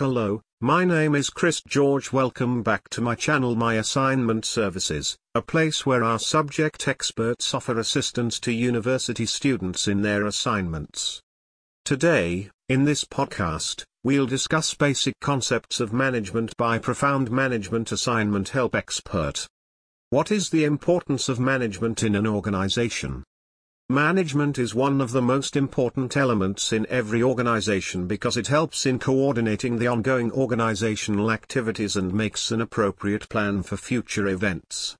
Hello, my name is Chris George. Welcome back to my channel My Assignment Services, a place where our subject experts offer assistance to university students in their assignments. Today, in this podcast, we'll discuss basic concepts of management by Profound Management Assignment Help Expert. What is the importance of management in an organization? Management is one of the most important elements in every organization because it helps in coordinating the ongoing organizational activities and makes an appropriate plan for future events.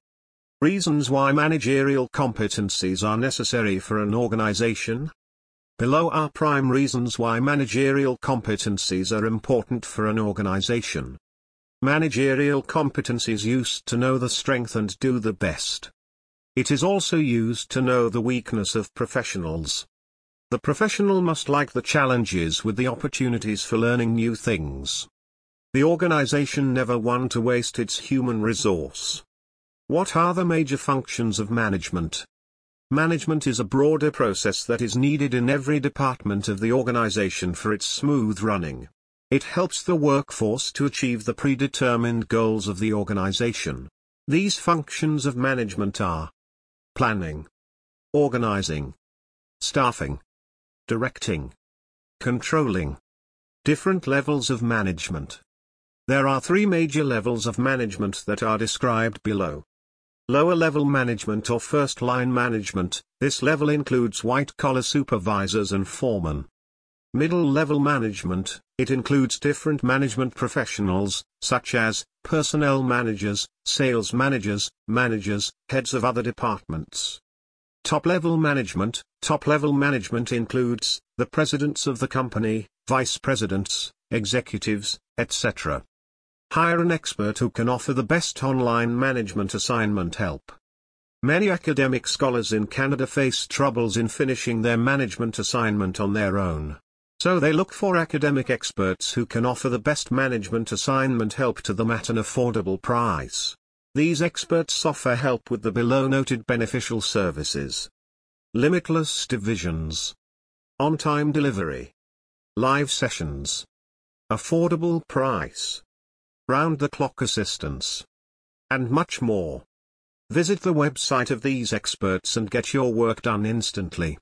Reasons why managerial competencies are necessary for an organization. Below are prime reasons why managerial competencies are important for an organization. Managerial competencies used to know the strength and do the best. It is also used to know the weakness of professionals. The professional must like the challenges with the opportunities for learning new things. The organization never want to waste its human resource. What are the major functions of management? Management is a broader process that is needed in every department of the organization for its smooth running. It helps the workforce to achieve the predetermined goals of the organization. These functions of management are planning, organizing, staffing, directing, controlling. Different levels of management. There are three major levels of management that are described below. Lower level management or first line management, this level includes white collar supervisors and foremen. Middle level management, it includes different management professionals, such as personnel managers, sales managers, managers, heads of other departments. Top-level management Top-level management includes the presidents of the company, vice presidents, executives, etc. Hire an expert who can offer the best online management assignment help. Many academic scholars in Canada face troubles in finishing their management assignment on their own. So they look for academic experts who can offer the best management assignment help to them at an affordable price. These experts offer help with the below noted beneficial services. Limitless divisions. On-time delivery. Live sessions. Affordable price. Round-the-clock assistance. And much more. Visit the website of these experts and get your work done instantly.